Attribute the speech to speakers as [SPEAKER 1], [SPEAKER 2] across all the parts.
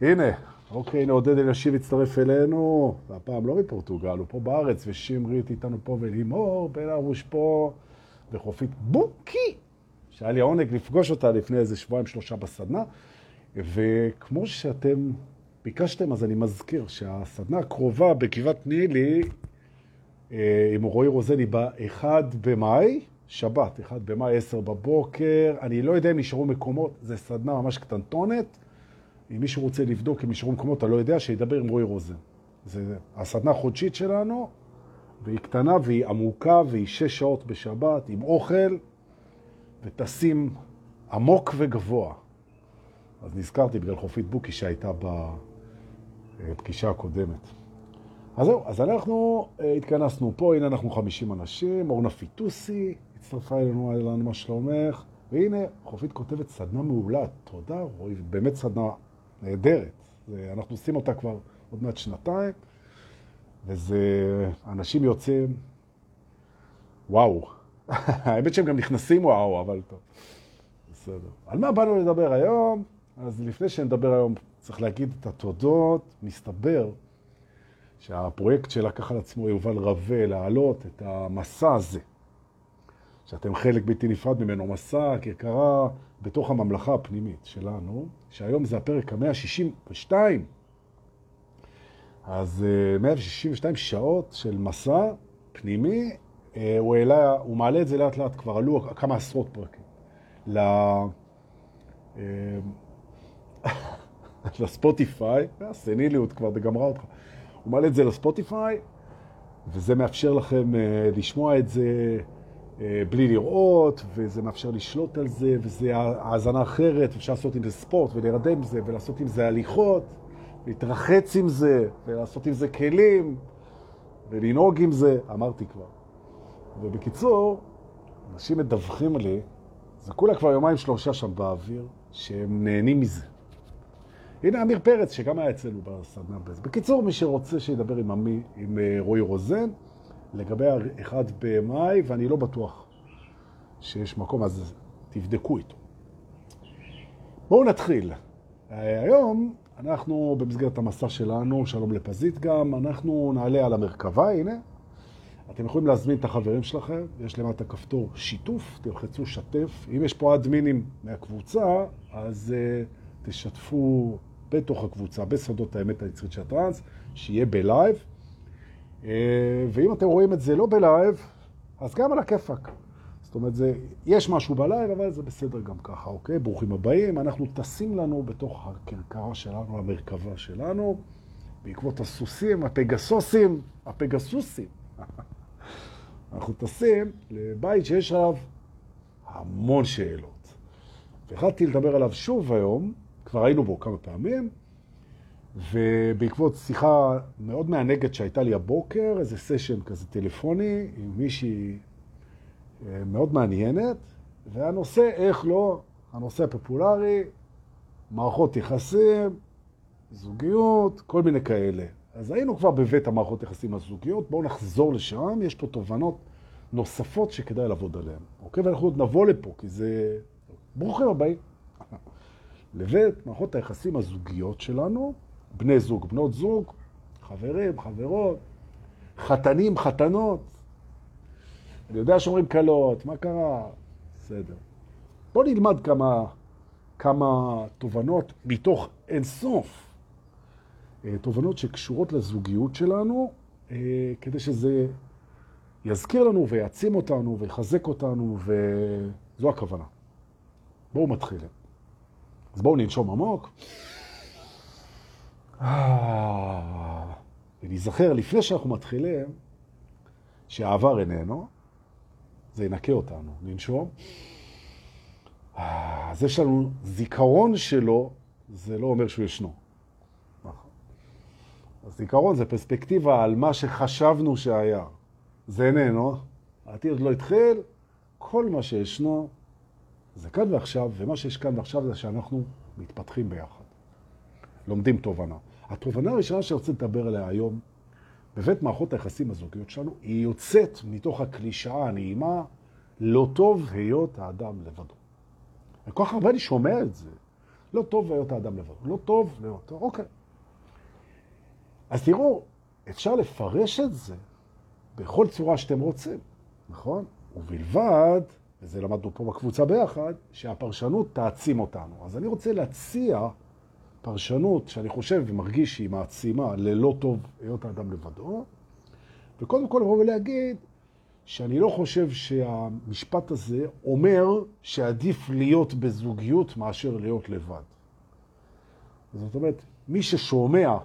[SPEAKER 1] הנה, אוקיי, הנה עודד אלישיב הצטרף אלינו, והפעם לא מפורטוגל, הוא פה בארץ, ושמרית איתנו פה, ולימור בן ארוש פה, וחופית בוקי, שהיה לי העונג לפגוש אותה לפני איזה שבועיים שלושה בסדנה, וכמו שאתם ביקשתם, אז אני מזכיר שהסדנה הקרובה בגבעת נילי, אה, עם רועי רוזני, ב-1 במאי, שבת, 1 במאי, 10 בבוקר, אני לא יודע אם נשארו מקומות, זה סדנה ממש קטנטונת, אם מישהו רוצה לבדוק אם נשארו מקומות, אתה לא יודע, שידבר עם רועי רוזן. זה הסדנה החודשית שלנו, והיא קטנה והיא עמוקה, והיא שש שעות בשבת, עם אוכל, וטסים עמוק וגבוה. אז נזכרתי בגלל חופית בוקי שהייתה בפגישה הקודמת. אז זהו, אז אנחנו התכנסנו פה, הנה אנחנו 50 אנשים, אורנה פיטוסי הצטרפה אלינו, אהלן, מה שלומך? והנה, חופית כותבת סדנה מעולה, תודה רועי, באמת סדנה נהדרת. אנחנו עושים אותה כבר עוד מעט שנתיים, וזה, אנשים יוצאים, וואו. האמת שהם גם נכנסים וואו, אבל טוב. בסדר. על מה באנו לדבר היום? אז לפני שנדבר היום, צריך להגיד את התודות. מסתבר שהפרויקט שלקח על עצמו יובל רווה להעלות את המסע הזה, שאתם חלק בלתי נפרד ממנו, מסע כרכרה בתוך הממלכה הפנימית שלנו, שהיום זה הפרק ה-162. אז 162 שעות של מסע פנימי, הוא, העלה, הוא מעלה את זה לאט לאט, כבר עלו כמה עשרות פרקים. לספוטיפיי, הסניליות כבר גמרה אותך. הוא מעלה את זה לספוטיפיי, וזה מאפשר לכם לשמוע את זה בלי לראות, וזה מאפשר לשלוט על זה, וזה האזנה אחרת, אפשר לעשות עם זה ספורט ולרדם עם זה, ולעשות עם זה הליכות, להתרחץ עם זה, ולעשות עם זה כלים, ולנהוג עם זה, אמרתי כבר. ובקיצור, אנשים מדווחים לי, זה כולה כבר יומיים שלושה שם באוויר, שהם נהנים מזה. הנה אמיר פרץ, שגם היה אצלנו בסדנה בזה. בקיצור, מי שרוצה שידבר עם, עמי, עם רועי רוזן, לגבי ה-1 במאי, ואני לא בטוח שיש מקום, אז תבדקו איתו. בואו נתחיל. היום אנחנו במסגרת המסע שלנו, שלום לפזית גם, אנחנו נעלה על המרכבה, הנה. אתם יכולים להזמין את החברים שלכם, יש למטה כפתור שיתוף, תלחצו שתף. אם יש פה אדמינים מהקבוצה, אז uh, תשתפו בתוך הקבוצה, בסודות האמת היצרית של הטרנס, שיהיה בלייב. ואם אתם רואים את זה לא בלייב, אז גם על הכיפאק. זאת אומרת, זה, יש משהו בלייב, אבל זה בסדר גם ככה, אוקיי? ברוכים הבאים. אנחנו טסים לנו בתוך הכרכרה שלנו, המרכבה שלנו, בעקבות הסוסים, הפגסוסים, הפגסוסים. אנחנו טסים לבית שיש עליו המון שאלות. והחלטתי לדבר עליו שוב היום, כבר היינו בו כמה פעמים, ובעקבות שיחה מאוד מענגת שהייתה לי הבוקר, איזה סשן כזה טלפוני עם מישהי מאוד מעניינת, והנושא, איך לא, הנושא הפופולרי, מערכות יחסים, זוגיות, כל מיני כאלה. אז היינו כבר בבית המערכות יחסים הזוגיות, בואו נחזור לשם, יש פה תובנות נוספות שכדאי לעבוד עליהן. אוקיי? ואנחנו עוד נבוא לפה, כי זה... ברוכים הבאים. לבית מערכות היחסים הזוגיות שלנו, בני זוג, בנות זוג, חברים, חברות, חתנים, חתנות. אני יודע שאומרים קלות, מה קרה? בסדר. בואו נלמד כמה, כמה תובנות מתוך אינסוף. תובנות שקשורות לזוגיות שלנו, כדי שזה יזכיר לנו ויעצים אותנו ויחזק אותנו, וזו הכוונה. בואו מתחילים. אז בואו ננשום עמוק. ונזכר לפני שאנחנו מתחילים, שהעבר איננו, זה ינקה אותנו. ננשום. אז יש לנו זיכרון שלו, זה לא אומר שהוא ישנו. נכון. אז זיכרון זה פרספקטיבה על מה שחשבנו שהיה. זה איננו, העתיד לא התחיל, כל מה שישנו זה כאן ועכשיו, ומה שיש כאן ועכשיו זה שאנחנו מתפתחים ביחד. לומדים תובנה. התובנה הראשונה שאני רוצה לדבר עליה היום, בבית מערכות היחסים הזוגיות שלנו, היא יוצאת מתוך הקלישאה הנעימה, לא טוב היות האדם לבדו. וכל כך הרבה אני שומע את זה. לא טוב להיות האדם לבד. לא טוב להיות טוב, אוקיי. אז תראו, אפשר לפרש את זה בכל צורה שאתם רוצים, נכון? ובלבד, וזה למדנו פה בקבוצה ביחד, שהפרשנות תעצים אותנו. אז אני רוצה להציע פרשנות שאני חושב ומרגיש שהיא מעצימה ללא טוב היות האדם לבדו, וקודם כל לבוא ולהגיד שאני לא חושב שהמשפט הזה אומר שעדיף להיות בזוגיות מאשר להיות לבד. זאת אומרת, מי ששומע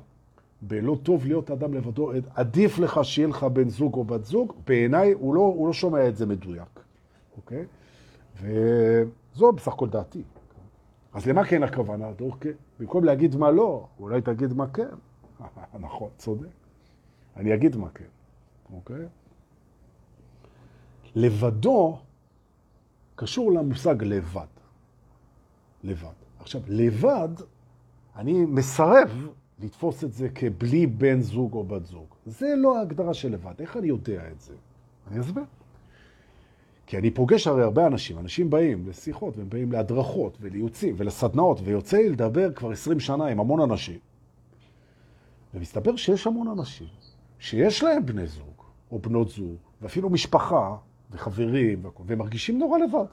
[SPEAKER 1] בלא טוב להיות אדם לבדו, עדיף לך שיהיה לך בן זוג או בת זוג, בעיניי הוא לא, הוא לא שומע את זה מדויק, אוקיי? וזו בסך הכל דעתי. אז למה כן הכוונה, דורקה? במקום להגיד מה לא, אולי תגיד מה כן. נכון, צודק. אני אגיד מה כן, אוקיי? לבדו קשור למושג לבד. לבד. עכשיו, לבד, אני מסרב לתפוס את זה כבלי בן זוג או בת זוג. זה לא ההגדרה של לבד. איך אני יודע את זה? אני אסביר. כי אני פוגש הרי הרבה אנשים, אנשים באים לשיחות, והם באים להדרכות ולייעוצים ולסדנאות, ויוצא לי לדבר כבר 20 שנה עם המון אנשים. ומסתבר שיש המון אנשים שיש להם בני זוג, או בנות זוג, ואפילו משפחה, וחברים, והם מרגישים נורא לבד.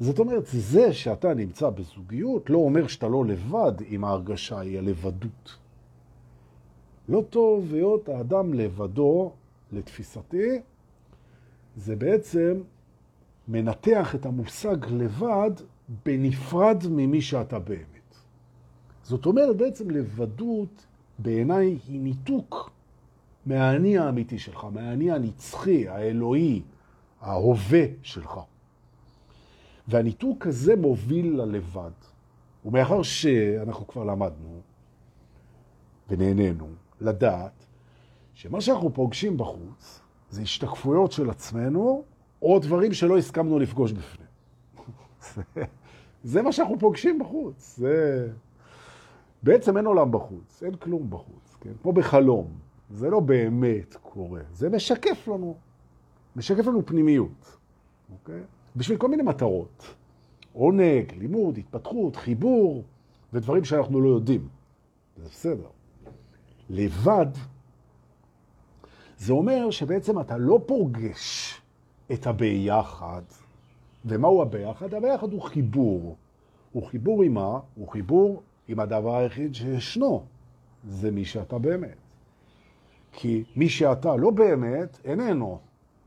[SPEAKER 1] זאת אומרת, זה שאתה נמצא בזוגיות לא אומר שאתה לא לבד אם ההרגשה היא הלבדות. לא טוב היות האדם לבדו, לתפיסתי, זה בעצם מנתח את המושג לבד בנפרד ממי שאתה באמת. זאת אומרת, בעצם לבדות בעיניי היא ניתוק מהאני האמיתי שלך, מהאני הנצחי, האלוהי, ההווה שלך. והניתוק הזה מוביל ללבד. ומאחר שאנחנו כבר למדנו ונהנינו לדעת שמה שאנחנו פוגשים בחוץ זה השתקפויות של עצמנו או דברים שלא הסכמנו לפגוש בפנים. זה, זה מה שאנחנו פוגשים בחוץ. זה... בעצם אין עולם בחוץ, אין כלום בחוץ, כן? כמו בחלום. זה לא באמת קורה, זה משקף לנו, משקף לנו פנימיות, אוקיי? בשביל כל מיני מטרות. עונג, לימוד, התפתחות, חיבור, ודברים שאנחנו לא יודעים. זה בסדר. לבד, זה אומר שבעצם אתה לא פוגש את הביחד. ומהו הביחד? הביחד הוא חיבור. הוא חיבור עם מה? הוא חיבור עם הדבר היחיד שישנו. זה מי שאתה באמת. כי מי שאתה לא באמת, איננו.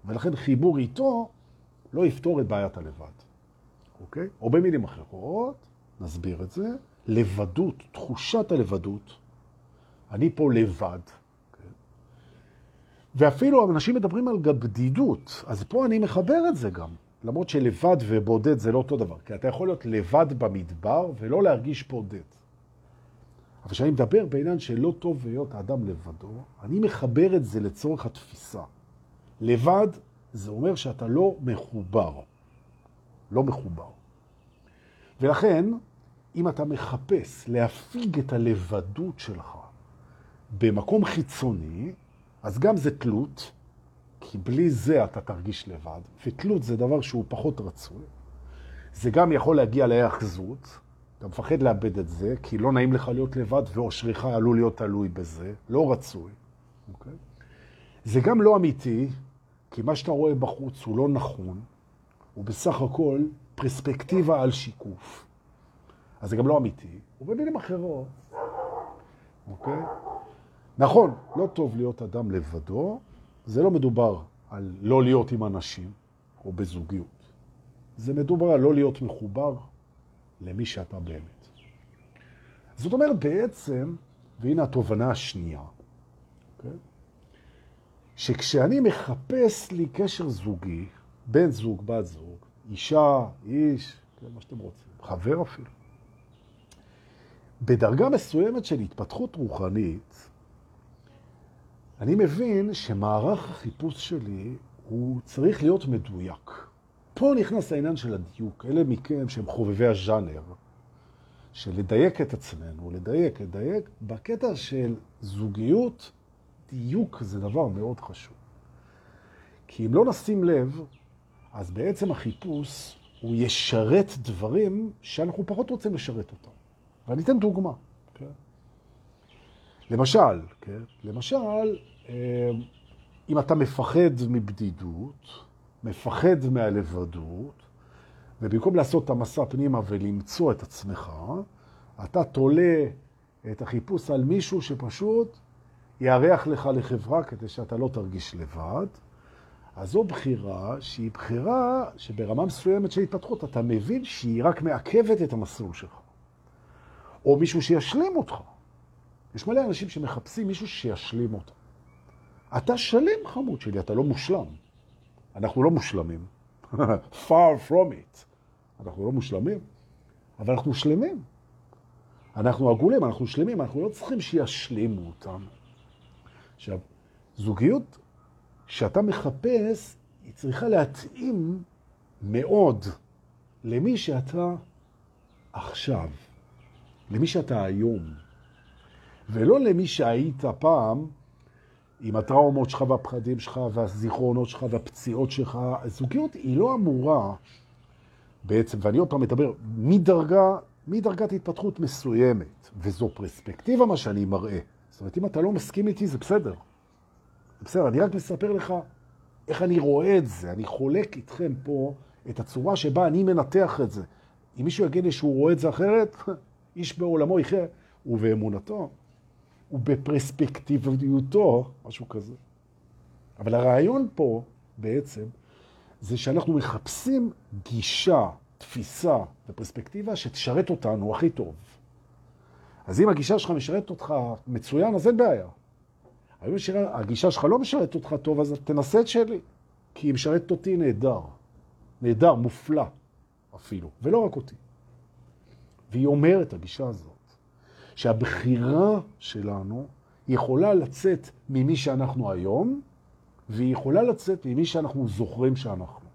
[SPEAKER 1] ולכן חיבור איתו לא יפתור את בעיית הלבד. אוקיי? או במילים אחרות, נסביר את זה, לבדות, תחושת הלבדות, אני פה לבד. ואפילו אנשים מדברים על בדידות, אז פה אני מחבר את זה גם. למרות שלבד ובודד זה לא אותו דבר, כי אתה יכול להיות לבד במדבר ולא להרגיש בודד. אבל כשאני מדבר בעניין שלא טוב להיות האדם לבדו, אני מחבר את זה לצורך התפיסה. לבד זה אומר שאתה לא מחובר. לא מחובר. ולכן, אם אתה מחפש להפיג את הלבדות שלך במקום חיצוני, אז גם זה תלות, כי בלי זה אתה תרגיש לבד, ותלות זה דבר שהוא פחות רצוי. זה גם יכול להגיע להאחזות, אתה מפחד לאבד את זה, כי לא נעים לך להיות לבד, ואושריך עלול להיות תלוי בזה, לא רצוי. Okay? אוקיי? זה גם לא אמיתי, כי מה שאתה רואה בחוץ הוא לא נכון, הוא בסך הכל פרספקטיבה על שיקוף. אז זה גם לא אמיתי, ובמילים אחרות, אוקיי? נכון, לא טוב להיות אדם לבדו, זה לא מדובר על לא להיות עם אנשים או בזוגיות. זה מדובר על לא להיות מחובר למי שאתה באמת. זאת אומרת, בעצם, והנה התובנה השנייה, אוקיי? שכשאני מחפש לי קשר זוגי, בן זוג, בת זוג, אישה, איש, כן, מה שאתם רוצים, חבר אפילו, בדרגה מסוימת של התפתחות רוחנית, אני מבין שמערך החיפוש שלי הוא צריך להיות מדויק. פה נכנס העניין של הדיוק. אלה מכם שהם חובבי הז'אנר, של לדייק את עצמנו, לדייק, לדייק, בקטע של זוגיות, דיוק זה דבר מאוד חשוב. כי אם לא נשים לב, אז בעצם החיפוש הוא ישרת דברים שאנחנו פחות רוצים לשרת אותם. ואני אתן דוגמה. למשל, כן? למשל, אה, אם אתה מפחד מבדידות, מפחד מהלבדות, ובמקום לעשות את המסע פנימה ולמצוא את עצמך, אתה תולה את החיפוש על מישהו שפשוט יארח לך לחברה כדי שאתה לא תרגיש לבד. אז זו בחירה שהיא בחירה שברמה מסוימת של התפתחות אתה מבין שהיא רק מעכבת את המסלול שלך. או מישהו שישלים אותך. יש מלא אנשים שמחפשים מישהו שישלים אותם. אתה שלם, חמוד שלי, אתה לא מושלם. אנחנו לא מושלמים. far from it. אנחנו לא מושלמים, אבל אנחנו שלמים. אנחנו עגולים, אנחנו שלמים, אנחנו לא צריכים שישלימו אותנו. עכשיו, זוגיות שאתה מחפש, היא צריכה להתאים מאוד למי שאתה עכשיו, למי שאתה היום, ולא למי שהיית פעם עם הטראומות שלך והפחדים שלך והזיכרונות שלך והפציעות שלך. זוגיות היא לא אמורה בעצם, ואני עוד פעם מדבר, מדרגה, מדרגת התפתחות מסוימת, וזו פרספקטיבה מה שאני מראה. זאת אומרת, אם אתה לא מסכים איתי, זה בסדר. זה בסדר, אני רק מספר לך איך אני רואה את זה. אני חולק איתכם פה את הצורה שבה אני מנתח את זה. אם מישהו יגיד לי שהוא רואה את זה אחרת, איש בעולמו יחיה, ובאמונתו, ובפרספקטיביותו, משהו כזה. אבל הרעיון פה בעצם זה שאנחנו מחפשים גישה, תפיסה ופרספקטיבה שתשרת אותנו הכי טוב. אז אם הגישה שלך משרת אותך מצוין, אז אין בעיה. אם הגישה שלך לא משרת אותך טוב, אז תנסה את שלי, כי היא משרתת אותי נהדר. נהדר, מופלא אפילו, ולא רק אותי. והיא אומרת, הגישה הזאת, שהבחירה שלנו יכולה לצאת ממי שאנחנו היום, והיא יכולה לצאת ממי שאנחנו זוכרים שאנחנו.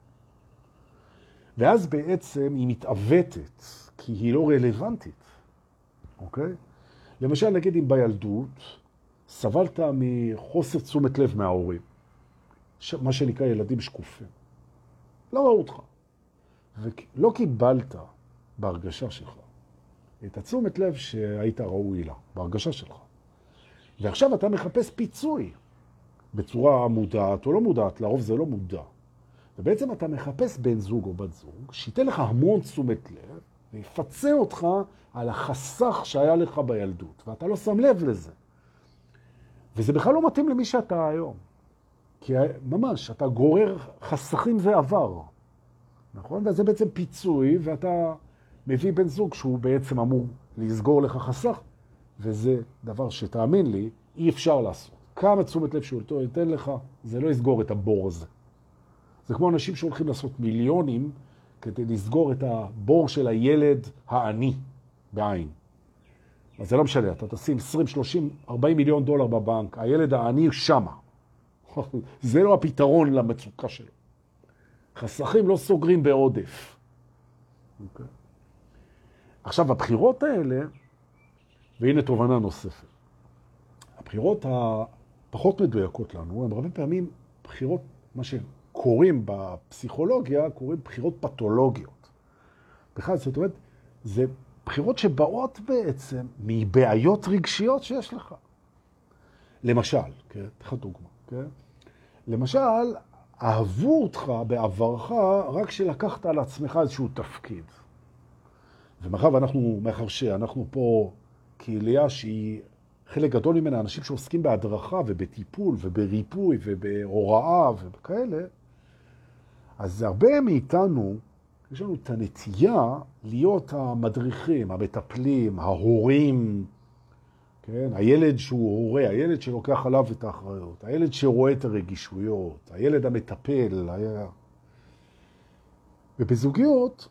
[SPEAKER 1] ואז בעצם היא מתעוותת, כי היא לא רלוונטית, אוקיי? למשל, נגיד אם בילדות סבלת מחוסר תשומת לב מההורים, מה שנקרא ילדים שקופים. לא ראו אותך. ולא קיבלת בהרגשה שלך את התשומת לב שהיית ראוי לה, בהרגשה שלך. ועכשיו אתה מחפש פיצוי. בצורה מודעת או לא מודעת, לרוב זה לא מודע. ובעצם אתה מחפש בן זוג או בת זוג, שייתן לך המון תשומת לב, ויפצה אותך על החסך שהיה לך בילדות, ואתה לא שם לב לזה. וזה בכלל לא מתאים למי שאתה היום. כי ממש, אתה גורר חסכים זה עבר, נכון? וזה בעצם פיצוי, ואתה מביא בן זוג שהוא בעצם אמור לסגור לך חסך, וזה דבר שתאמין לי, אי אפשר לעשות. כמה תשומת לב שהוא ייתן לך, זה לא יסגור את הבור הזה. זה כמו אנשים שהולכים לעשות מיליונים כדי לסגור את הבור של הילד העני בעין. אז זה לא משנה, אתה תשים 20, 30, 40 מיליון דולר בבנק, הילד העני שמה. זה לא הפתרון למצוקה שלו. חסכים לא סוגרים בעודף. Okay. עכשיו, הבחירות האלה, והנה תובנה נוספת, הבחירות פחות מדויקות לנו, הן הרבה פעמים בחירות, מה שקוראים בפסיכולוגיה, קוראים בחירות פתולוגיות. בכלל, זאת אומרת, זה בחירות שבאות בעצם מבעיות רגשיות שיש לך. למשל, כן, תחת דוגמה, כן? למשל, אהבו אותך בעברך רק שלקחת על עצמך איזשהו תפקיד. ומאחר ואנחנו, מאחר שאנחנו פה קהילייה שהיא חלק גדול ממנה אנשים שעוסקים בהדרכה ובטיפול ובריפוי ובהוראה וכאלה, אז הרבה מאיתנו, יש לנו את הנטייה להיות המדריכים, המטפלים, ההורים, כן? הילד שהוא הורה, הילד שלוקח עליו את האחריות, הילד שרואה את הרגישויות, הילד המטפל. היה... ובזוגיות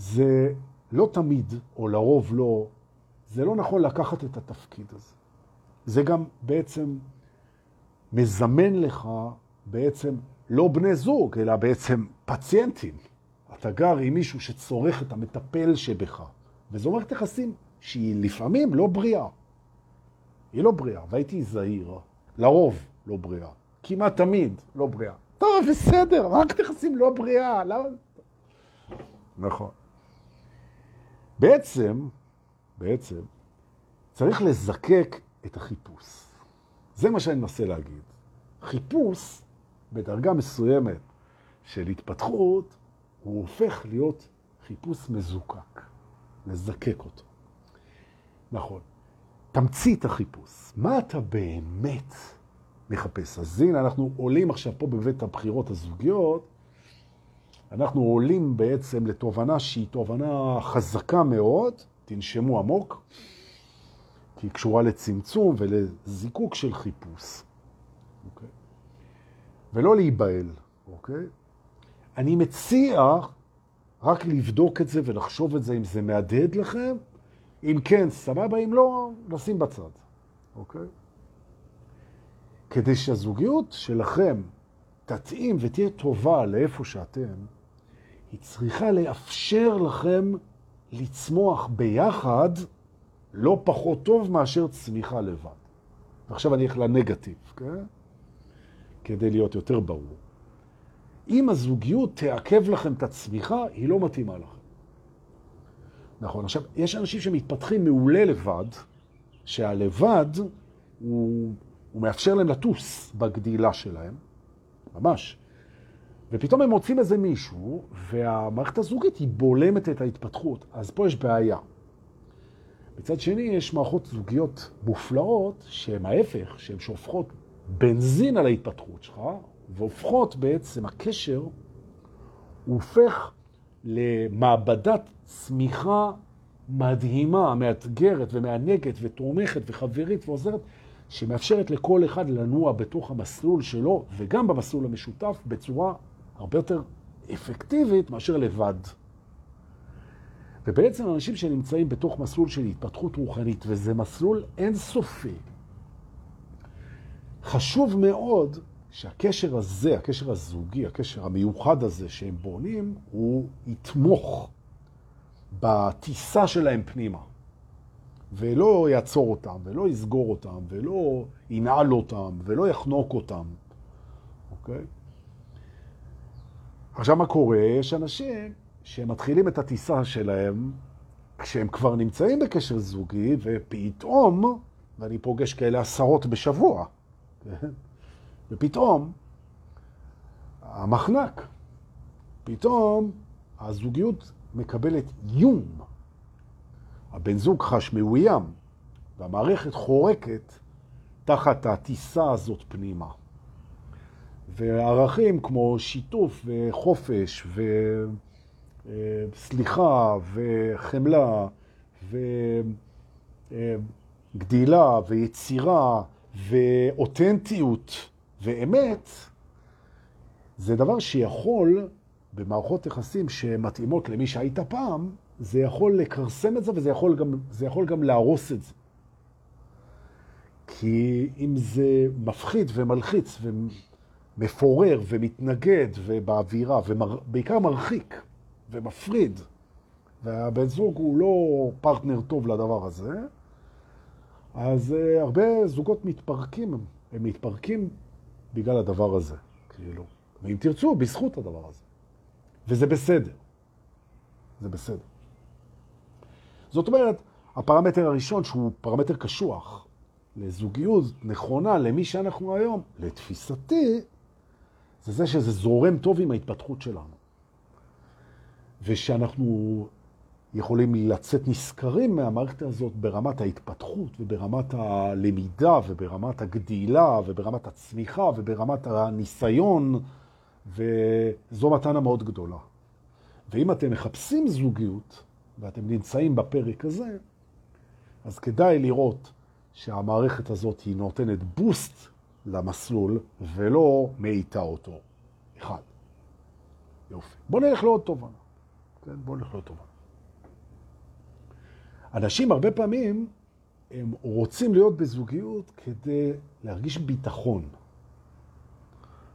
[SPEAKER 1] זה לא תמיד, או לרוב לא, זה לא נכון לקחת את התפקיד הזה. זה גם בעצם מזמן לך בעצם לא בני זוג, אלא בעצם פציינטים. אתה גר עם מישהו שצורך את המטפל שבך, וזו מערכת יחסים שהיא לפעמים לא בריאה. היא לא בריאה, והייתי זהיר. לרוב לא בריאה. כמעט תמיד לא בריאה. טוב, בסדר, מערכת יחסים לא בריאה. למה? נכון. בעצם, בעצם, צריך לזקק את החיפוש. זה מה שאני מנסה להגיד. חיפוש, בדרגה מסוימת של התפתחות, הוא הופך להיות חיפוש מזוקק, לזקק אותו. נכון. תמצית החיפוש. מה אתה באמת מחפש? אז הנה, אנחנו עולים עכשיו פה בבית הבחירות הזוגיות, אנחנו עולים בעצם לתובנה שהיא תובנה חזקה מאוד, תנשמו עמוק, כי היא קשורה לצמצום ולזיקוק של חיפוש. אוקיי? ולא להיבהל, אוקיי? אני מציע רק לבדוק את זה ולחשוב את זה אם זה מהדהד לכם. אם כן, סבבה, אם לא, נשים בצד, אוקיי? כדי שהזוגיות שלכם תתאים ותהיה טובה לאיפה שאתם, היא צריכה לאפשר לכם לצמוח ביחד לא פחות טוב מאשר צמיחה לבד. ועכשיו אני אלך לנגטיב, כן? כדי להיות יותר ברור. אם הזוגיות תעכב לכם את הצמיחה, היא לא מתאימה לכם. נכון. עכשיו, יש אנשים שמתפתחים מעולה לבד, שהלבד הוא, הוא מאפשר להם לטוס בגדילה שלהם, ממש. ופתאום הם מוצאים איזה מישהו, והמערכת הזוגית היא בולמת את ההתפתחות. אז פה יש בעיה. מצד שני, יש מערכות זוגיות מופלאות, שהן ההפך, שהן שופכות בנזין על ההתפתחות שלך, והופכות בעצם, הקשר הופך למעבדת צמיחה מדהימה, מאתגרת ומענגת ותומכת וחברית ועוזרת, שמאפשרת לכל אחד לנוע בתוך המסלול שלו, וגם במסלול המשותף, בצורה הרבה יותר אפקטיבית מאשר לבד. ובעצם אנשים שנמצאים בתוך מסלול של התפתחות רוחנית, וזה מסלול אינסופי, חשוב מאוד שהקשר הזה, הקשר הזוגי, הקשר המיוחד הזה שהם בונים, הוא יתמוך בטיסה שלהם פנימה. ולא יעצור אותם, ולא יסגור אותם, ולא ינעל אותם, ולא יחנוק אותם. אוקיי? עכשיו מה קורה? יש אנשים שמתחילים את הטיסה שלהם כשהם כבר נמצאים בקשר זוגי, ופתאום, ואני פוגש כאלה עשרות בשבוע, כן? ופתאום המחנק, פתאום הזוגיות מקבלת איום. הבן זוג חש מאוים, והמערכת חורקת תחת הטיסה הזאת פנימה. וערכים כמו שיתוף וחופש וסליחה וחמלה וגדילה ויצירה ואותנטיות ואמת, זה דבר שיכול, במערכות יחסים שמתאימות למי שהיית פעם, זה יכול לקרסם את זה וזה יכול גם, זה יכול גם להרוס את זה. כי אם זה מפחיד ומלחיץ ומפורר ומתנגד ובאווירה, ובעיקר מרחיק ומפריד, והבן זוג הוא לא פרטנר טוב לדבר הזה, אז uh, הרבה זוגות מתפרקים, הם מתפרקים בגלל הדבר הזה, כאילו. ואם תרצו, בזכות הדבר הזה. וזה בסדר. זה בסדר. זאת אומרת, הפרמטר הראשון, שהוא פרמטר קשוח לזוגיות נכונה למי שאנחנו היום, לתפיסתי, זה זה שזה זורם טוב עם ההתפתחות שלנו. ושאנחנו יכולים לצאת נשכרים מהמערכת הזאת ברמת ההתפתחות וברמת הלמידה וברמת הגדילה וברמת הצמיחה וברמת הניסיון, וזו מתנה מאוד גדולה. ואם אתם מחפשים זוגיות, ואתם נמצאים בפרק הזה, אז כדאי לראות שהמערכת הזאת היא נותנת בוסט למסלול ולא מאיתה אותו. אחד. יופי. בואו נלך לעוד תובנה. כן, בואו נלך לעוד תובנה. אנשים הרבה פעמים הם רוצים להיות בזוגיות כדי להרגיש ביטחון.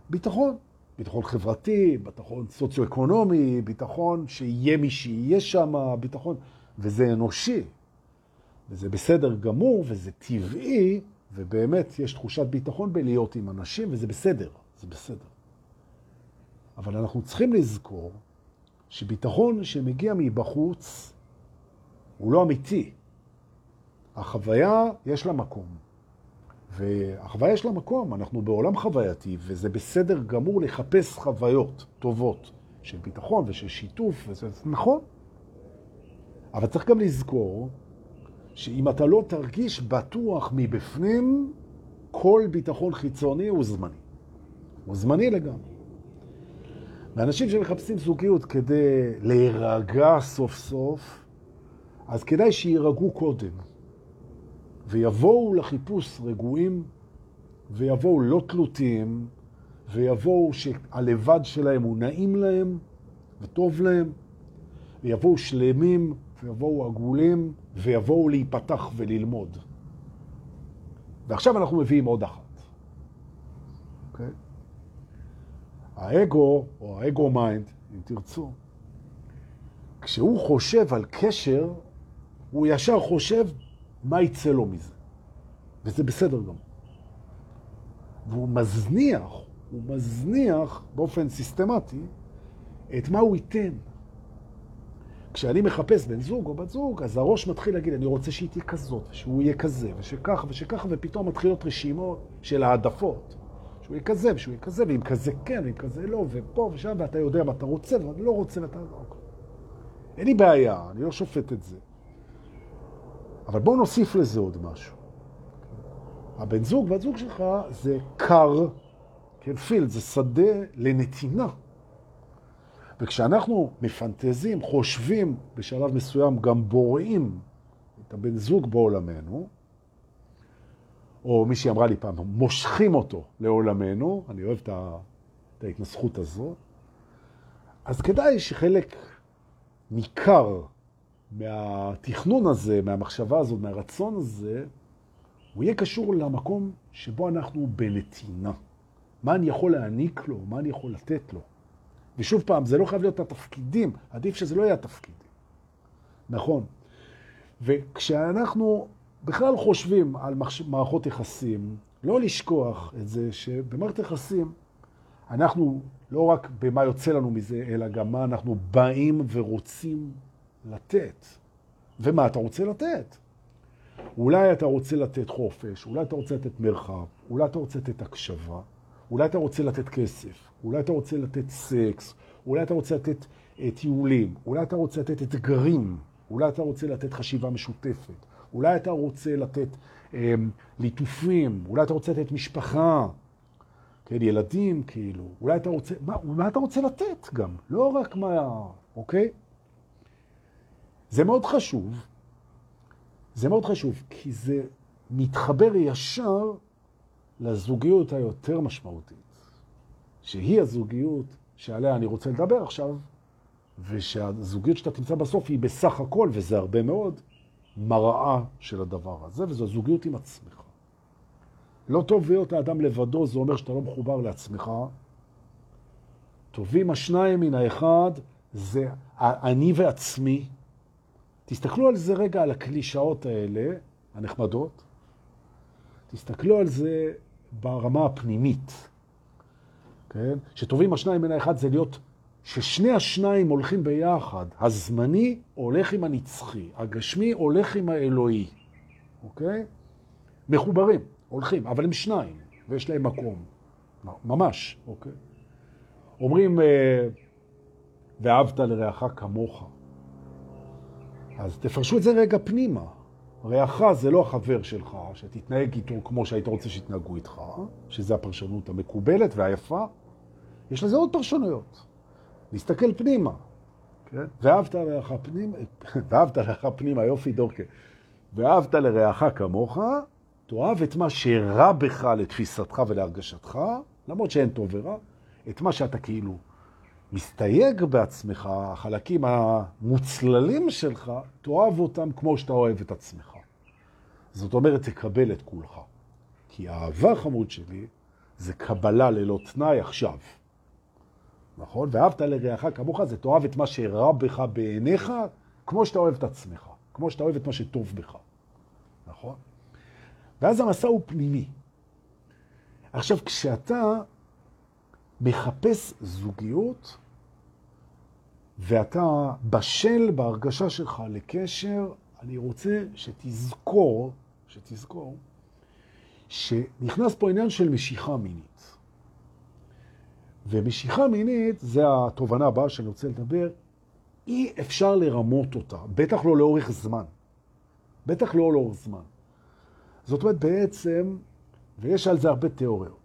[SPEAKER 1] ביטחון. ביטחון חברתי, ביטחון סוציו-אקונומי, ביטחון שיהיה מי שיהיה שם, ביטחון, וזה אנושי, וזה בסדר גמור, וזה טבעי, ובאמת יש תחושת ביטחון בלהיות עם אנשים, וזה בסדר, זה בסדר. אבל אנחנו צריכים לזכור שביטחון שמגיע מבחוץ הוא לא אמיתי. החוויה יש לה מקום. והחוויה יש לה מקום, אנחנו בעולם חווייתי, וזה בסדר גמור לחפש חוויות טובות של ביטחון ושל שיתוף, וזה נכון. אבל צריך גם לזכור שאם אתה לא תרגיש בטוח מבפנים, כל ביטחון חיצוני הוא זמני. הוא זמני לגמרי. ואנשים שמחפשים זוגיות כדי להירגע סוף סוף, אז כדאי שירגעו קודם. ויבואו לחיפוש רגועים, ויבואו לא תלותיים, ויבואו שהלבד שלהם הוא נעים להם וטוב להם, ויבואו שלמים, ויבואו עגולים, ויבואו להיפתח וללמוד. ועכשיו אנחנו מביאים עוד אחת. Okay? אוקיי? האגו, או ה ego mind, אם תרצו, כשהוא חושב על קשר, הוא ישר חושב מה יצא לו מזה. וזה בסדר גם. והוא מזניח, הוא מזניח באופן סיסטמטי את מה הוא ייתן. כשאני מחפש בן זוג או בת זוג, אז הראש מתחיל להגיד, אני רוצה שהיא תהיה כזאת, שהוא יהיה כזה, ושככה ושככה, ופתאום מתחילות רשימות של העדפות. שהוא יהיה כזה, ושהוא יהיה כזה, ואם כזה כן, ואם כזה לא, ופה ושם, ואתה יודע מה אתה רוצה, ואתה לא רוצה, ואתה... אין לי בעיה, אני לא שופט את זה. אבל בואו נוסיף לזה עוד משהו. הבן זוג בת זוג שלך זה קר, כן, פילד, זה שדה לנתינה. וכשאנחנו מפנטזים, חושבים בשלב מסוים, גם בוראים את הבן זוג בעולמנו, או מישהי אמרה לי פעם, מושכים אותו לעולמנו, אני אוהב את, ההתנסחות הזאת, אז כדאי שחלק ניכר מהתכנון הזה, מהמחשבה הזאת, מהרצון הזה, הוא יהיה קשור למקום שבו אנחנו בנתינה. מה אני יכול להעניק לו, מה אני יכול לתת לו. ושוב פעם, זה לא חייב להיות התפקידים, עדיף שזה לא יהיה התפקידים. נכון. וכשאנחנו בכלל חושבים על מערכות יחסים, לא לשכוח את זה שבמערכת יחסים אנחנו לא רק במה יוצא לנו מזה, אלא גם מה אנחנו באים ורוצים לתת. ומה אתה רוצה לתת? אולי אתה רוצה לתת חופש, אולי אתה רוצה לתת מרחב, אולי אתה רוצה לתת הקשבה, אולי אתה רוצה לתת כסף, אולי אתה רוצה לתת סקס, אולי אתה רוצה לתת אה, טיולים, אולי אתה רוצה לתת אתגרים, אולי אתה רוצה לתת חשיבה משותפת, אולי אתה רוצה לתת אה, ליטופים, אולי אתה רוצה לתת משפחה, כן, ילדים כאילו, אולי אתה רוצה, מה, מה אתה רוצה לתת גם, לא רק מה, אוקיי? זה מאוד חשוב, זה מאוד חשוב, כי זה מתחבר ישר לזוגיות היותר משמעותית, שהיא הזוגיות שעליה אני רוצה לדבר עכשיו, ושהזוגיות שאתה תמצא בסוף היא בסך הכל, וזה הרבה מאוד, מראה של הדבר הזה, וזו זוגיות עם עצמך. לא טוב להיות האדם לבדו, זה אומר שאתה לא מחובר לעצמך. טובים השניים מן האחד, זה אני ועצמי, תסתכלו על זה רגע, על הקלישאות האלה, הנחמדות. תסתכלו על זה ברמה הפנימית, כן? שטובים השניים מן האחד זה להיות ששני השניים הולכים ביחד. הזמני הולך עם הנצחי, הגשמי הולך עם האלוהי, אוקיי? מחוברים, הולכים, אבל הם שניים, ויש להם מקום. ממש, אוקיי? אומרים, אה, ואהבת לרעך כמוך. אז תפרשו את זה רגע פנימה. רעך זה לא החבר שלך, שתתנהג איתו כמו שהיית רוצה שיתנהגו איתך, שזה הפרשנות המקובלת והיפה. יש לזה עוד פרשנויות. להסתכל פנימה. כן? ואהבת לרעך פנימה, ואהבת לרעך פנימה, יופי דורקה. ואהבת לרעך כמוך, תאהב את מה שרע בך לתפיסתך ולהרגשתך, למרות שאין טוב ורע, את מה שאתה כאילו מסתייג בעצמך, החלקים המוצללים שלך, תאהב אותם כמו שאתה אוהב את עצמך. זאת אומרת, תקבל את כולך. כי האהבה חמוד שלי זה קבלה ללא תנאי עכשיו. נכון? ואהבת לרעך כמוך זה תאהב את מה שרע בך בעיניך, כמו שאתה אוהב את עצמך, כמו שאתה אוהב את מה שטוב בך. נכון? ואז המסע הוא פנימי. עכשיו, כשאתה מחפש זוגיות, ואתה בשל בהרגשה שלך לקשר, אני רוצה שתזכור, שתזכור, שנכנס פה עניין של משיכה מינית. ומשיכה מינית, זה התובנה הבאה שאני רוצה לדבר, אי אפשר לרמות אותה, בטח לא לאורך זמן. בטח לא לאורך זמן. זאת אומרת, בעצם, ויש על זה הרבה תיאוריות,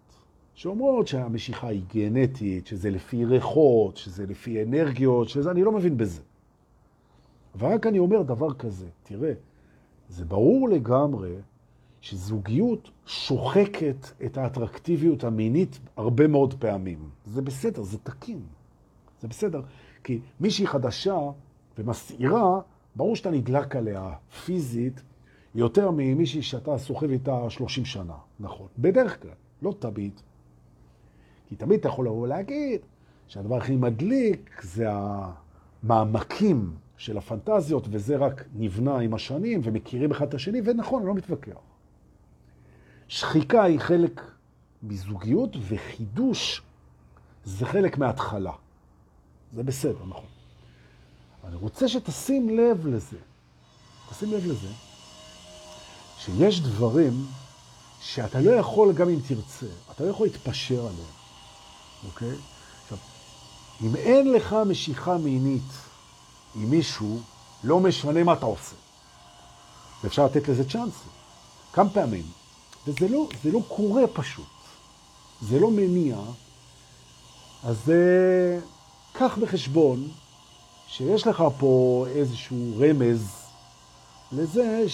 [SPEAKER 1] שאומרות שהמשיכה היא גנטית, שזה לפי ריחות, שזה לפי אנרגיות, שזה, אני לא מבין בזה. ורק אני אומר דבר כזה, תראה, זה ברור לגמרי שזוגיות שוחקת את האטרקטיביות המינית הרבה מאוד פעמים. זה בסדר, זה תקין. זה בסדר. כי מישהי חדשה ומסעירה, ברור שאתה נדלק עליה פיזית יותר ממישהי שאתה סוחב איתה 30 שנה, נכון. בדרך כלל, לא תמיד. כי תמיד אתה יכול לבוא להגיד שהדבר הכי מדליק זה המעמקים של הפנטזיות, וזה רק נבנה עם השנים, ומכירים אחד את השני, ונכון, אני לא מתווכח. שחיקה היא חלק מזוגיות, וחידוש זה חלק מההתחלה. זה בסדר, נכון. אני רוצה שתשים לב לזה, תשים לב לזה, שיש דברים שאתה לא יכול, גם אם תרצה, אתה לא יכול להתפשר עליהם, אוקיי? עכשיו, אם אין לך משיכה מינית עם מישהו, לא משנה מה אתה עושה. ואפשר לתת לזה צ'אנס. כמה פעמים. וזה לא, זה לא קורה פשוט. זה לא מניע. אז uh, קח בחשבון שיש לך פה איזשהו רמז לזה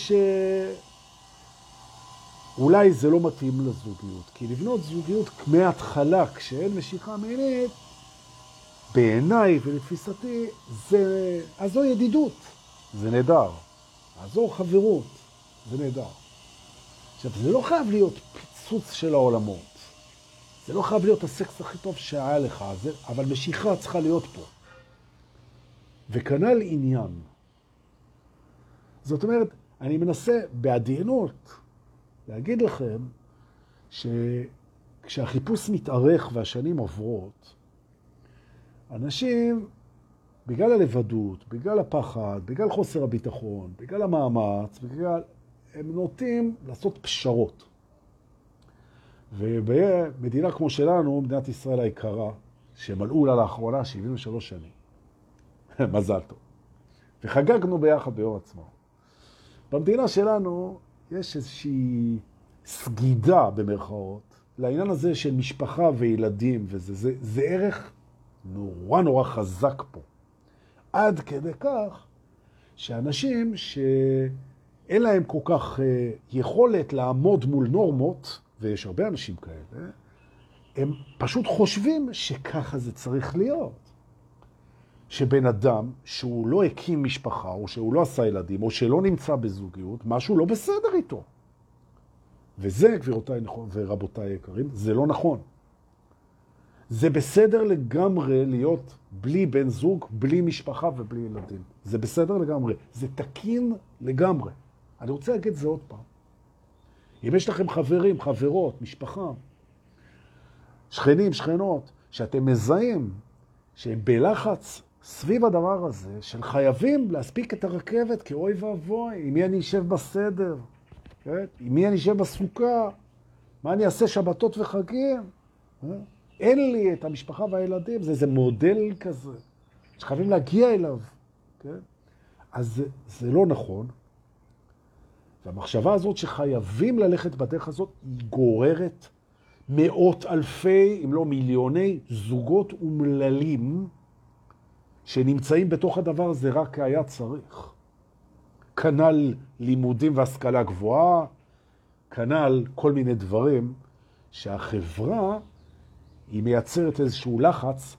[SPEAKER 1] שאולי זה לא מתאים לזוגיות. כי לבנות זוגיות מההתחלה, כשאין משיכה מינית, בעיניי ולתפיסתי, זה, אז זו ידידות, זה נהדר. אז זו חברות, זה נהדר. עכשיו, זה לא חייב להיות פיצוץ של העולמות. זה לא חייב להיות הסקס הכי טוב שהיה לך, זה, אבל משיכה צריכה להיות פה. וכנ"ל עניין. זאת אומרת, אני מנסה בעדיינות להגיד לכם שכשהחיפוש מתארך והשנים עוברות, אנשים, בגלל הלבדות, בגלל הפחד, בגלל חוסר הביטחון, בגלל המאמץ, בגלל... הם נוטים לעשות פשרות. ובמדינה כמו שלנו, מדינת ישראל היקרה, שמלאו לה לאחרונה 73 שנים, מזל טוב. וחגגנו ביחד ביום עצמו. במדינה שלנו יש איזושהי סגידה במרכאות לעניין הזה של משפחה וילדים, וזה זה, זה ערך נורא נורא חזק פה. עד כדי כך שאנשים שאין להם כל כך אה, יכולת לעמוד מול נורמות, ויש הרבה אנשים כאלה, הם פשוט חושבים שככה זה צריך להיות. שבן אדם שהוא לא הקים משפחה, או שהוא לא עשה ילדים, או שלא נמצא בזוגיות, משהו לא בסדר איתו. וזה, גבירותיי ורבותיי היקרים, זה לא נכון. זה בסדר לגמרי להיות בלי בן זוג, בלי משפחה ובלי ילדים. זה בסדר לגמרי. זה תקין לגמרי. אני רוצה להגיד את זה עוד פעם. אם יש לכם חברים, חברות, משפחה, שכנים, שכנות, שאתם מזהים שהם בלחץ סביב הדבר הזה, של חייבים להספיק את הרכבת, כי אוי ואבוי, עם מי אני אשב בסדר, כן? עם מי אני אשב בסוכה, מה אני אעשה שבתות וחגים? כן? אין לי את המשפחה והילדים, זה איזה מודל כזה, שחייבים להגיע אליו, כן? אז זה, זה לא נכון. והמחשבה הזאת שחייבים ללכת בדרך הזאת, היא גוררת מאות אלפי, אם לא מיליוני, זוגות אומללים שנמצאים בתוך הדבר הזה רק כי היה צריך. כנ"ל לימודים והשכלה גבוהה, כנ"ל כל מיני דברים שהחברה היא מייצרת איזשהו לחץ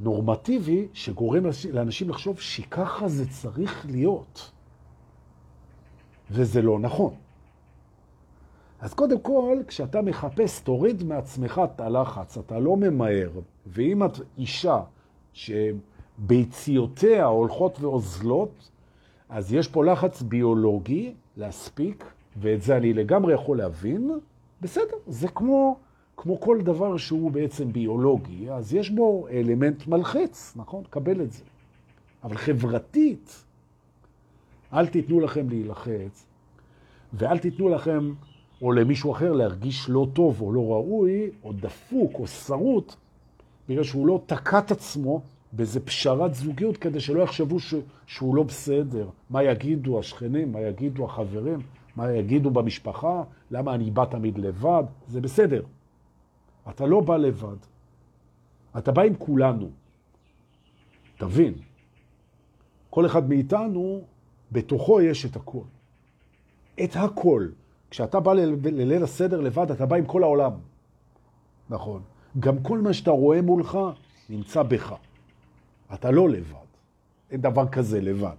[SPEAKER 1] נורמטיבי שגורם לאנשים לחשוב שככה זה צריך להיות. וזה לא נכון. אז קודם כל, כשאתה מחפש, תוריד מעצמך את הלחץ, אתה לא ממהר. ואם את אישה שביציותיה הולכות ואוזלות, אז יש פה לחץ ביולוגי להספיק, ואת זה אני לגמרי יכול להבין. בסדר, זה כמו כמו כל דבר שהוא בעצם ביולוגי, אז יש בו אלמנט מלחץ, נכון? קבל את זה. אבל חברתית, אל תיתנו לכם להילחץ, ואל תיתנו לכם, או למישהו אחר, להרגיש לא טוב או לא ראוי, או דפוק או שרוט, בגלל שהוא לא תקע את עצמו באיזה פשרת זוגיות, כדי שלא יחשבו ש... שהוא לא בסדר. מה יגידו השכנים, מה יגידו החברים, מה יגידו במשפחה, למה אני בא תמיד לבד, זה בסדר. אתה לא בא לבד. אתה בא עם כולנו. תבין, כל אחד מאיתנו, בתוכו יש את הכל. את הכל. כשאתה בא לליל הסדר לבד, אתה בא עם כל העולם. נכון. גם כל מה שאתה רואה מולך נמצא בך. אתה לא לבד. אין דבר כזה לבד.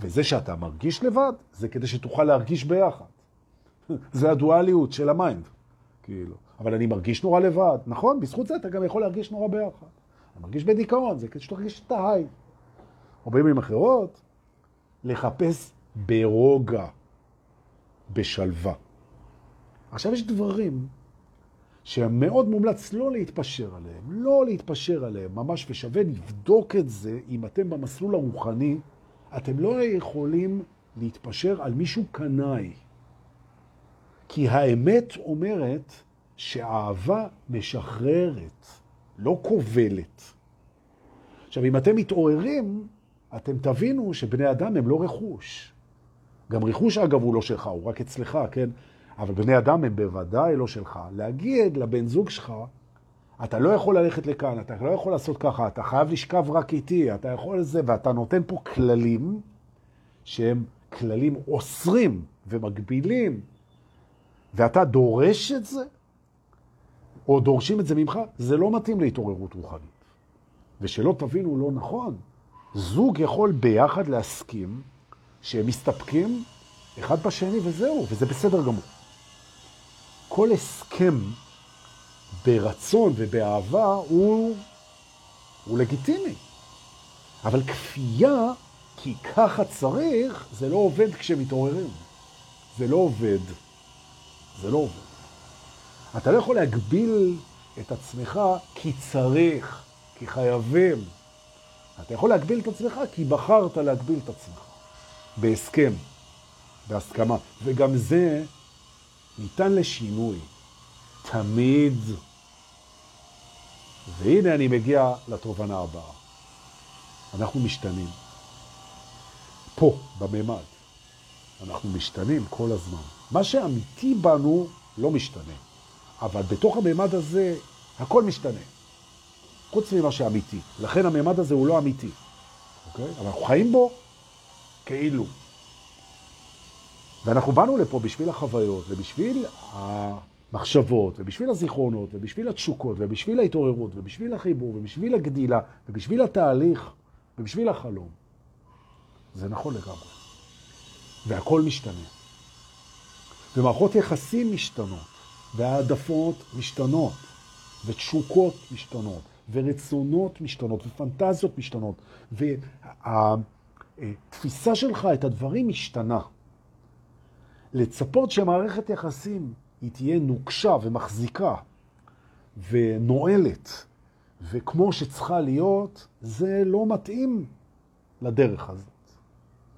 [SPEAKER 1] וזה שאתה מרגיש לבד, זה כדי שתוכל להרגיש ביחד. זה הדואליות של ה mind, כאילו. אבל אני מרגיש נורא לבד. נכון, בזכות זה אתה גם יכול להרגיש נורא ביחד. אני מרגיש בדיכאון, זה כדי שתרגיש את ה high. או במילים אחרות, לחפש ברוגע, בשלווה. עכשיו יש דברים שמאוד מומלץ לא להתפשר עליהם, לא להתפשר עליהם ממש, ושווה לבדוק את זה אם אתם במסלול הרוחני, אתם לא יכולים להתפשר על מישהו קנאי. כי האמת אומרת שאהבה משחררת, לא כובלת. עכשיו, אם אתם מתעוררים, אתם תבינו שבני אדם הם לא רכוש. גם רכוש, אגב, הוא לא שלך, הוא רק אצלך, כן? אבל בני אדם הם בוודאי לא שלך. להגיד לבן זוג שלך, אתה לא יכול ללכת לכאן, אתה לא יכול לעשות ככה, אתה חייב לשכב רק איתי, אתה יכול לזה, ואתה נותן פה כללים שהם כללים אוסרים ומגבילים, ואתה דורש את זה, או דורשים את זה ממך, זה לא מתאים להתעוררות רוחנית. ושלא תבינו לא נכון, זוג יכול ביחד להסכים שהם מסתפקים אחד בשני וזהו, וזה בסדר גמור. כל הסכם ברצון ובאהבה הוא, הוא לגיטימי. אבל כפייה, כי ככה צריך, זה לא עובד כשמתעוררים. זה לא עובד. זה לא עובד. אתה לא יכול להגביל את עצמך כי צריך, כי חייבים. אתה יכול להגביל את עצמך כי בחרת להגביל את עצמך. בהסכם, בהסכמה. וגם זה ניתן לשינוי. תמיד. והנה אני מגיע לתובנה הבאה. אנחנו משתנים. פה, בממד. אנחנו משתנים כל הזמן. מה שאמיתי בנו לא משתנה. אבל בתוך הממד הזה הכל משתנה. חוץ ממה שאמיתי. לכן הממד הזה הוא לא אמיתי. אוקיי? אבל אנחנו חיים בו כאילו. ואנחנו באנו לפה בשביל החוויות, ובשביל המחשבות, ובשביל הזיכרונות, ובשביל התשוקות, ובשביל ההתעוררות, ובשביל החיבור, ובשביל הגדילה, ובשביל התהליך, ובשביל החלום. זה נכון לגמרי. והכל משתנה. ומערכות יחסים משתנות, והעדפות משתנות, ותשוקות משתנות, ורצונות משתנות, ופנטזיות משתנות, והתפיסה שלך את הדברים משתנה. לצפות שמערכת יחסים היא תהיה נוקשה ומחזיקה ונועלת, וכמו שצריכה להיות, זה לא מתאים לדרך הזאת.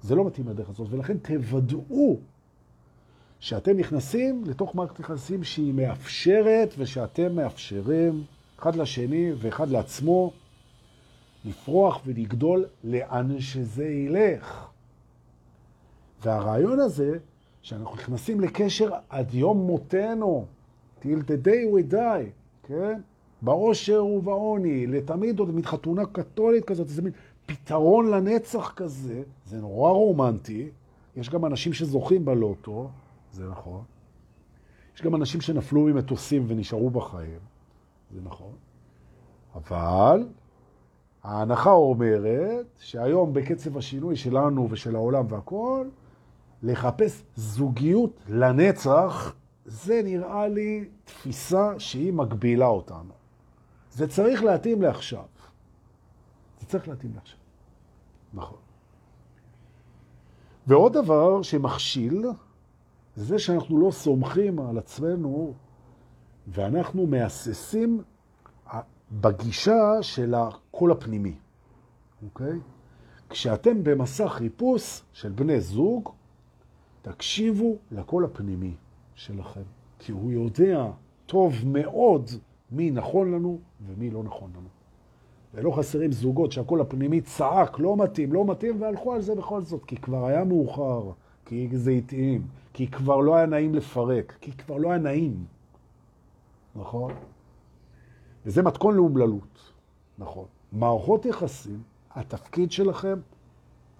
[SPEAKER 1] זה לא מתאים לדרך הזאת, ולכן תוודאו שאתם נכנסים לתוך מערכת יחסים שהיא מאפשרת, ושאתם מאפשרים אחד לשני ואחד לעצמו לפרוח ולגדול לאן שזה ילך. והרעיון הזה שאנחנו נכנסים לקשר עד יום מותנו, till the day we die, כן? באושר ובעוני, לתמיד עוד מין חתונה קתולית כזאת, איזה מין פתרון לנצח כזה, זה נורא רומנטי. יש גם אנשים שזוכים בלוטו, זה נכון. יש גם אנשים שנפלו ממטוסים ונשארו בחיים, זה נכון. אבל ההנחה אומרת שהיום בקצב השינוי שלנו ושל העולם והכל, לחפש זוגיות לנצח, זה נראה לי תפיסה שהיא מגבילה אותנו. זה צריך להתאים לעכשיו. זה צריך להתאים לעכשיו. נכון. ועוד דבר שמכשיל, זה שאנחנו לא סומכים על עצמנו, ואנחנו מאססים בגישה של הקול הפנימי, אוקיי? כשאתם במסע חיפוש של בני זוג, תקשיבו לקול הפנימי שלכם, כי הוא יודע טוב מאוד מי נכון לנו ומי לא נכון לנו. ולא חסרים זוגות שהקול הפנימי צעק, לא מתאים, לא מתאים, והלכו על זה בכל זאת, כי כבר היה מאוחר, כי זה התאים, כי כבר לא היה נעים לפרק, כי כבר לא היה נעים. נכון? וזה מתכון לאומללות, נכון. מערכות יחסים, התפקיד שלכם,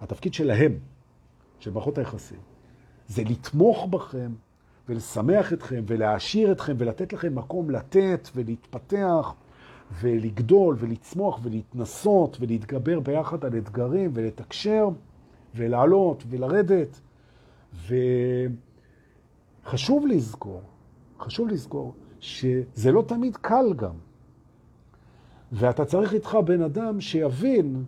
[SPEAKER 1] התפקיד שלהם, של מערכות היחסים, זה לתמוך בכם ולשמח אתכם ולהעשיר אתכם ולתת לכם מקום לתת ולהתפתח ולגדול ולצמוח ולהתנסות ולהתגבר ביחד על אתגרים ולתקשר ולעלות ולרדת. וחשוב לזכור, חשוב לזכור שזה לא תמיד קל גם. ואתה צריך איתך בן אדם שיבין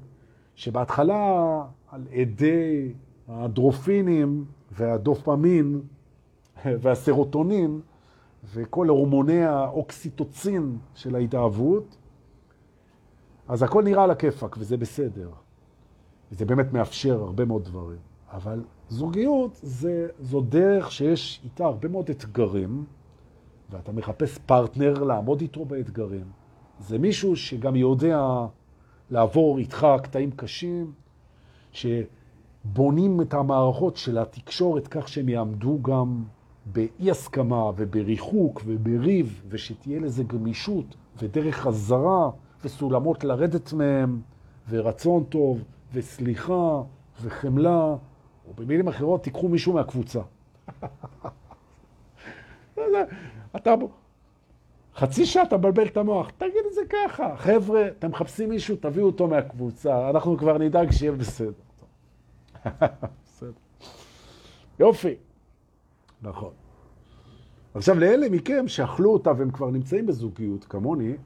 [SPEAKER 1] שבהתחלה על עדי הדרופינים והדופמין והסרוטונין וכל הורמוני האוקסיטוצין של ההתאהבות, אז הכל נראה על הכיפק וזה בסדר. וזה באמת מאפשר הרבה מאוד דברים. אבל זוגיות זה, זו דרך שיש איתה הרבה מאוד אתגרים, ואתה מחפש פרטנר לעמוד איתו באתגרים. זה מישהו שגם יודע לעבור איתך קטעים קשים, שבונים את המערכות של התקשורת כך שהם יעמדו גם באי הסכמה ובריחוק ובריב, ושתהיה לזה גמישות ודרך חזרה וסולמות לרדת מהם, ורצון טוב וסליחה וחמלה, או במילים אחרות, תיקחו מישהו מהקבוצה. אתה חצי שעה אתה מבלבל את המוח, תגיד את זה ככה. חבר'ה, אתם מחפשים מישהו, תביאו אותו מהקבוצה, אנחנו כבר נדאג שיהיה בסדר. בסדר. יופי. נכון. עכשיו, לאלה מכם שאכלו אותה והם כבר נמצאים בזוגיות, כמוני,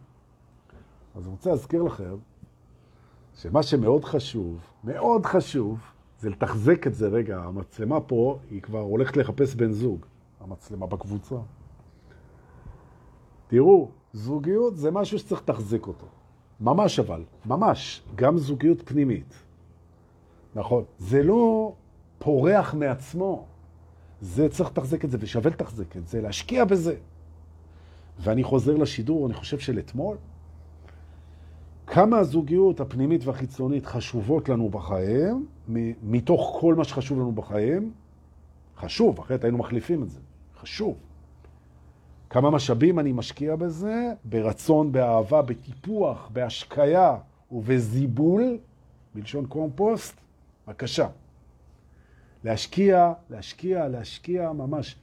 [SPEAKER 1] אז אני רוצה להזכיר לכם שמה שמאוד חשוב, מאוד חשוב, זה לתחזק את זה. רגע, המצלמה פה, היא כבר הולכת לחפש בן זוג, המצלמה בקבוצה. תראו, זוגיות זה משהו שצריך לתחזק אותו. ממש אבל, ממש, גם זוגיות פנימית. נכון. זה לא פורח מעצמו. זה צריך לתחזק את זה, ושווה לתחזק את זה, להשקיע בזה. ואני חוזר לשידור, אני חושב של אתמול, כמה הזוגיות הפנימית והחיצונית חשובות לנו בחיים, מתוך כל מה שחשוב לנו בחיים, חשוב, אחרת היינו מחליפים את זה, חשוב. כמה משאבים אני משקיע בזה, ברצון, באהבה, בטיפוח, בהשקיה ובזיבול, בלשון קומפוסט, בבקשה. להשקיע, להשקיע, להשקיע ממש,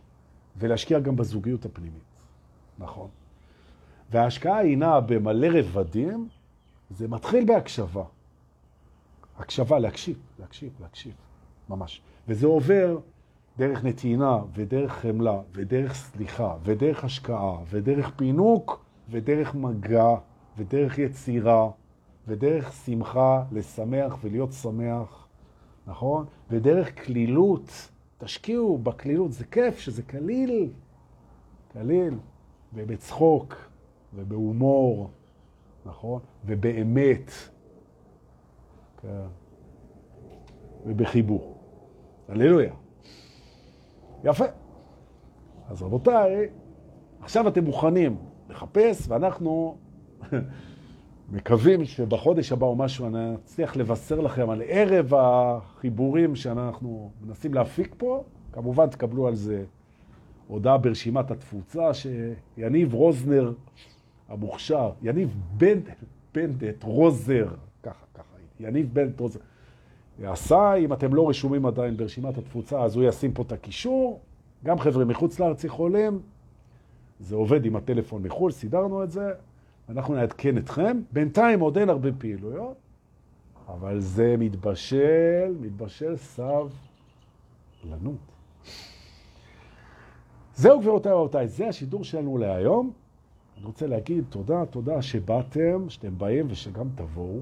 [SPEAKER 1] ולהשקיע גם בזוגיות הפנימית, נכון. וההשקעה היא נעה במלא רבדים, זה מתחיל בהקשבה. הקשבה, להקשיב, להקשיב, להקשיב, ממש. וזה עובר דרך נתינה ודרך חמלה ודרך סליחה ודרך השקעה ודרך פינוק ודרך מגע ודרך יצירה ודרך שמחה לשמח ולהיות שמח, נכון? ודרך כלילות, תשקיעו בכלילות, זה כיף שזה כליל, כליל, ובצחוק ובהומור, נכון? ובאמת, כן, ובחיבור. הללויה. יפה. אז רבותיי, עכשיו אתם מוכנים לחפש, ואנחנו מקווים שבחודש הבא או משהו אני אצליח לבשר לכם על ערב החיבורים שאנחנו מנסים להפיק פה. כמובן תקבלו על זה הודעה ברשימת התפוצה שיניב רוזנר המוכשר, יניב בנדט, בנדט רוזר, ככה, ככה, יניב בנדט רוזר. עשה, אם אתם לא רשומים עדיין ברשימת התפוצה, אז הוא ישים פה את הקישור. גם חבר'ה מחוץ לארץ יכולים, זה עובד עם הטלפון מחו"ל, סידרנו את זה, אנחנו נעדכן אתכם. בינתיים עוד אין הרבה פעילויות, אבל זה מתבשל, מתבשל סבלנות. זהו גבירותיי ורבותיי, זה השידור שלנו להיום. אני רוצה להגיד תודה, תודה שבאתם, שאתם באים ושגם תבואו.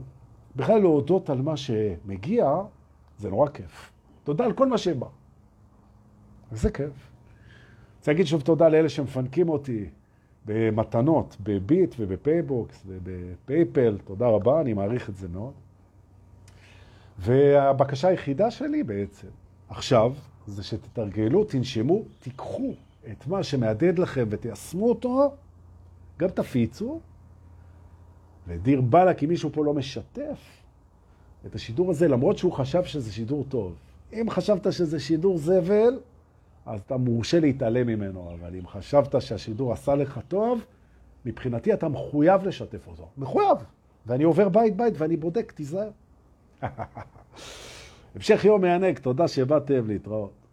[SPEAKER 1] בכלל להודות על מה שמגיע, זה נורא כיף. תודה על כל מה שבא. זה כיף. רוצה להגיד שוב תודה לאלה שמפנקים אותי במתנות, בביט וב PayBox וב PayPal. תודה רבה, אני מעריך את זה מאוד. והבקשה היחידה שלי בעצם, עכשיו, זה שתתרגלו, תנשמו, תיקחו את מה שמהדהד לכם ותיישמו אותו, גם תפיצו, ודיר באלק אם מישהו פה לא משתף את השידור הזה, למרות שהוא חשב שזה שידור טוב. אם חשבת שזה שידור זבל, אז אתה מורשה להתעלם ממנו, אבל אם חשבת שהשידור עשה לך טוב, מבחינתי אתה מחויב לשתף אותו. מחויב. ואני עובר בית בית ואני בודק, תיזהר. המשך יום מענג, תודה שבאתם להתראות.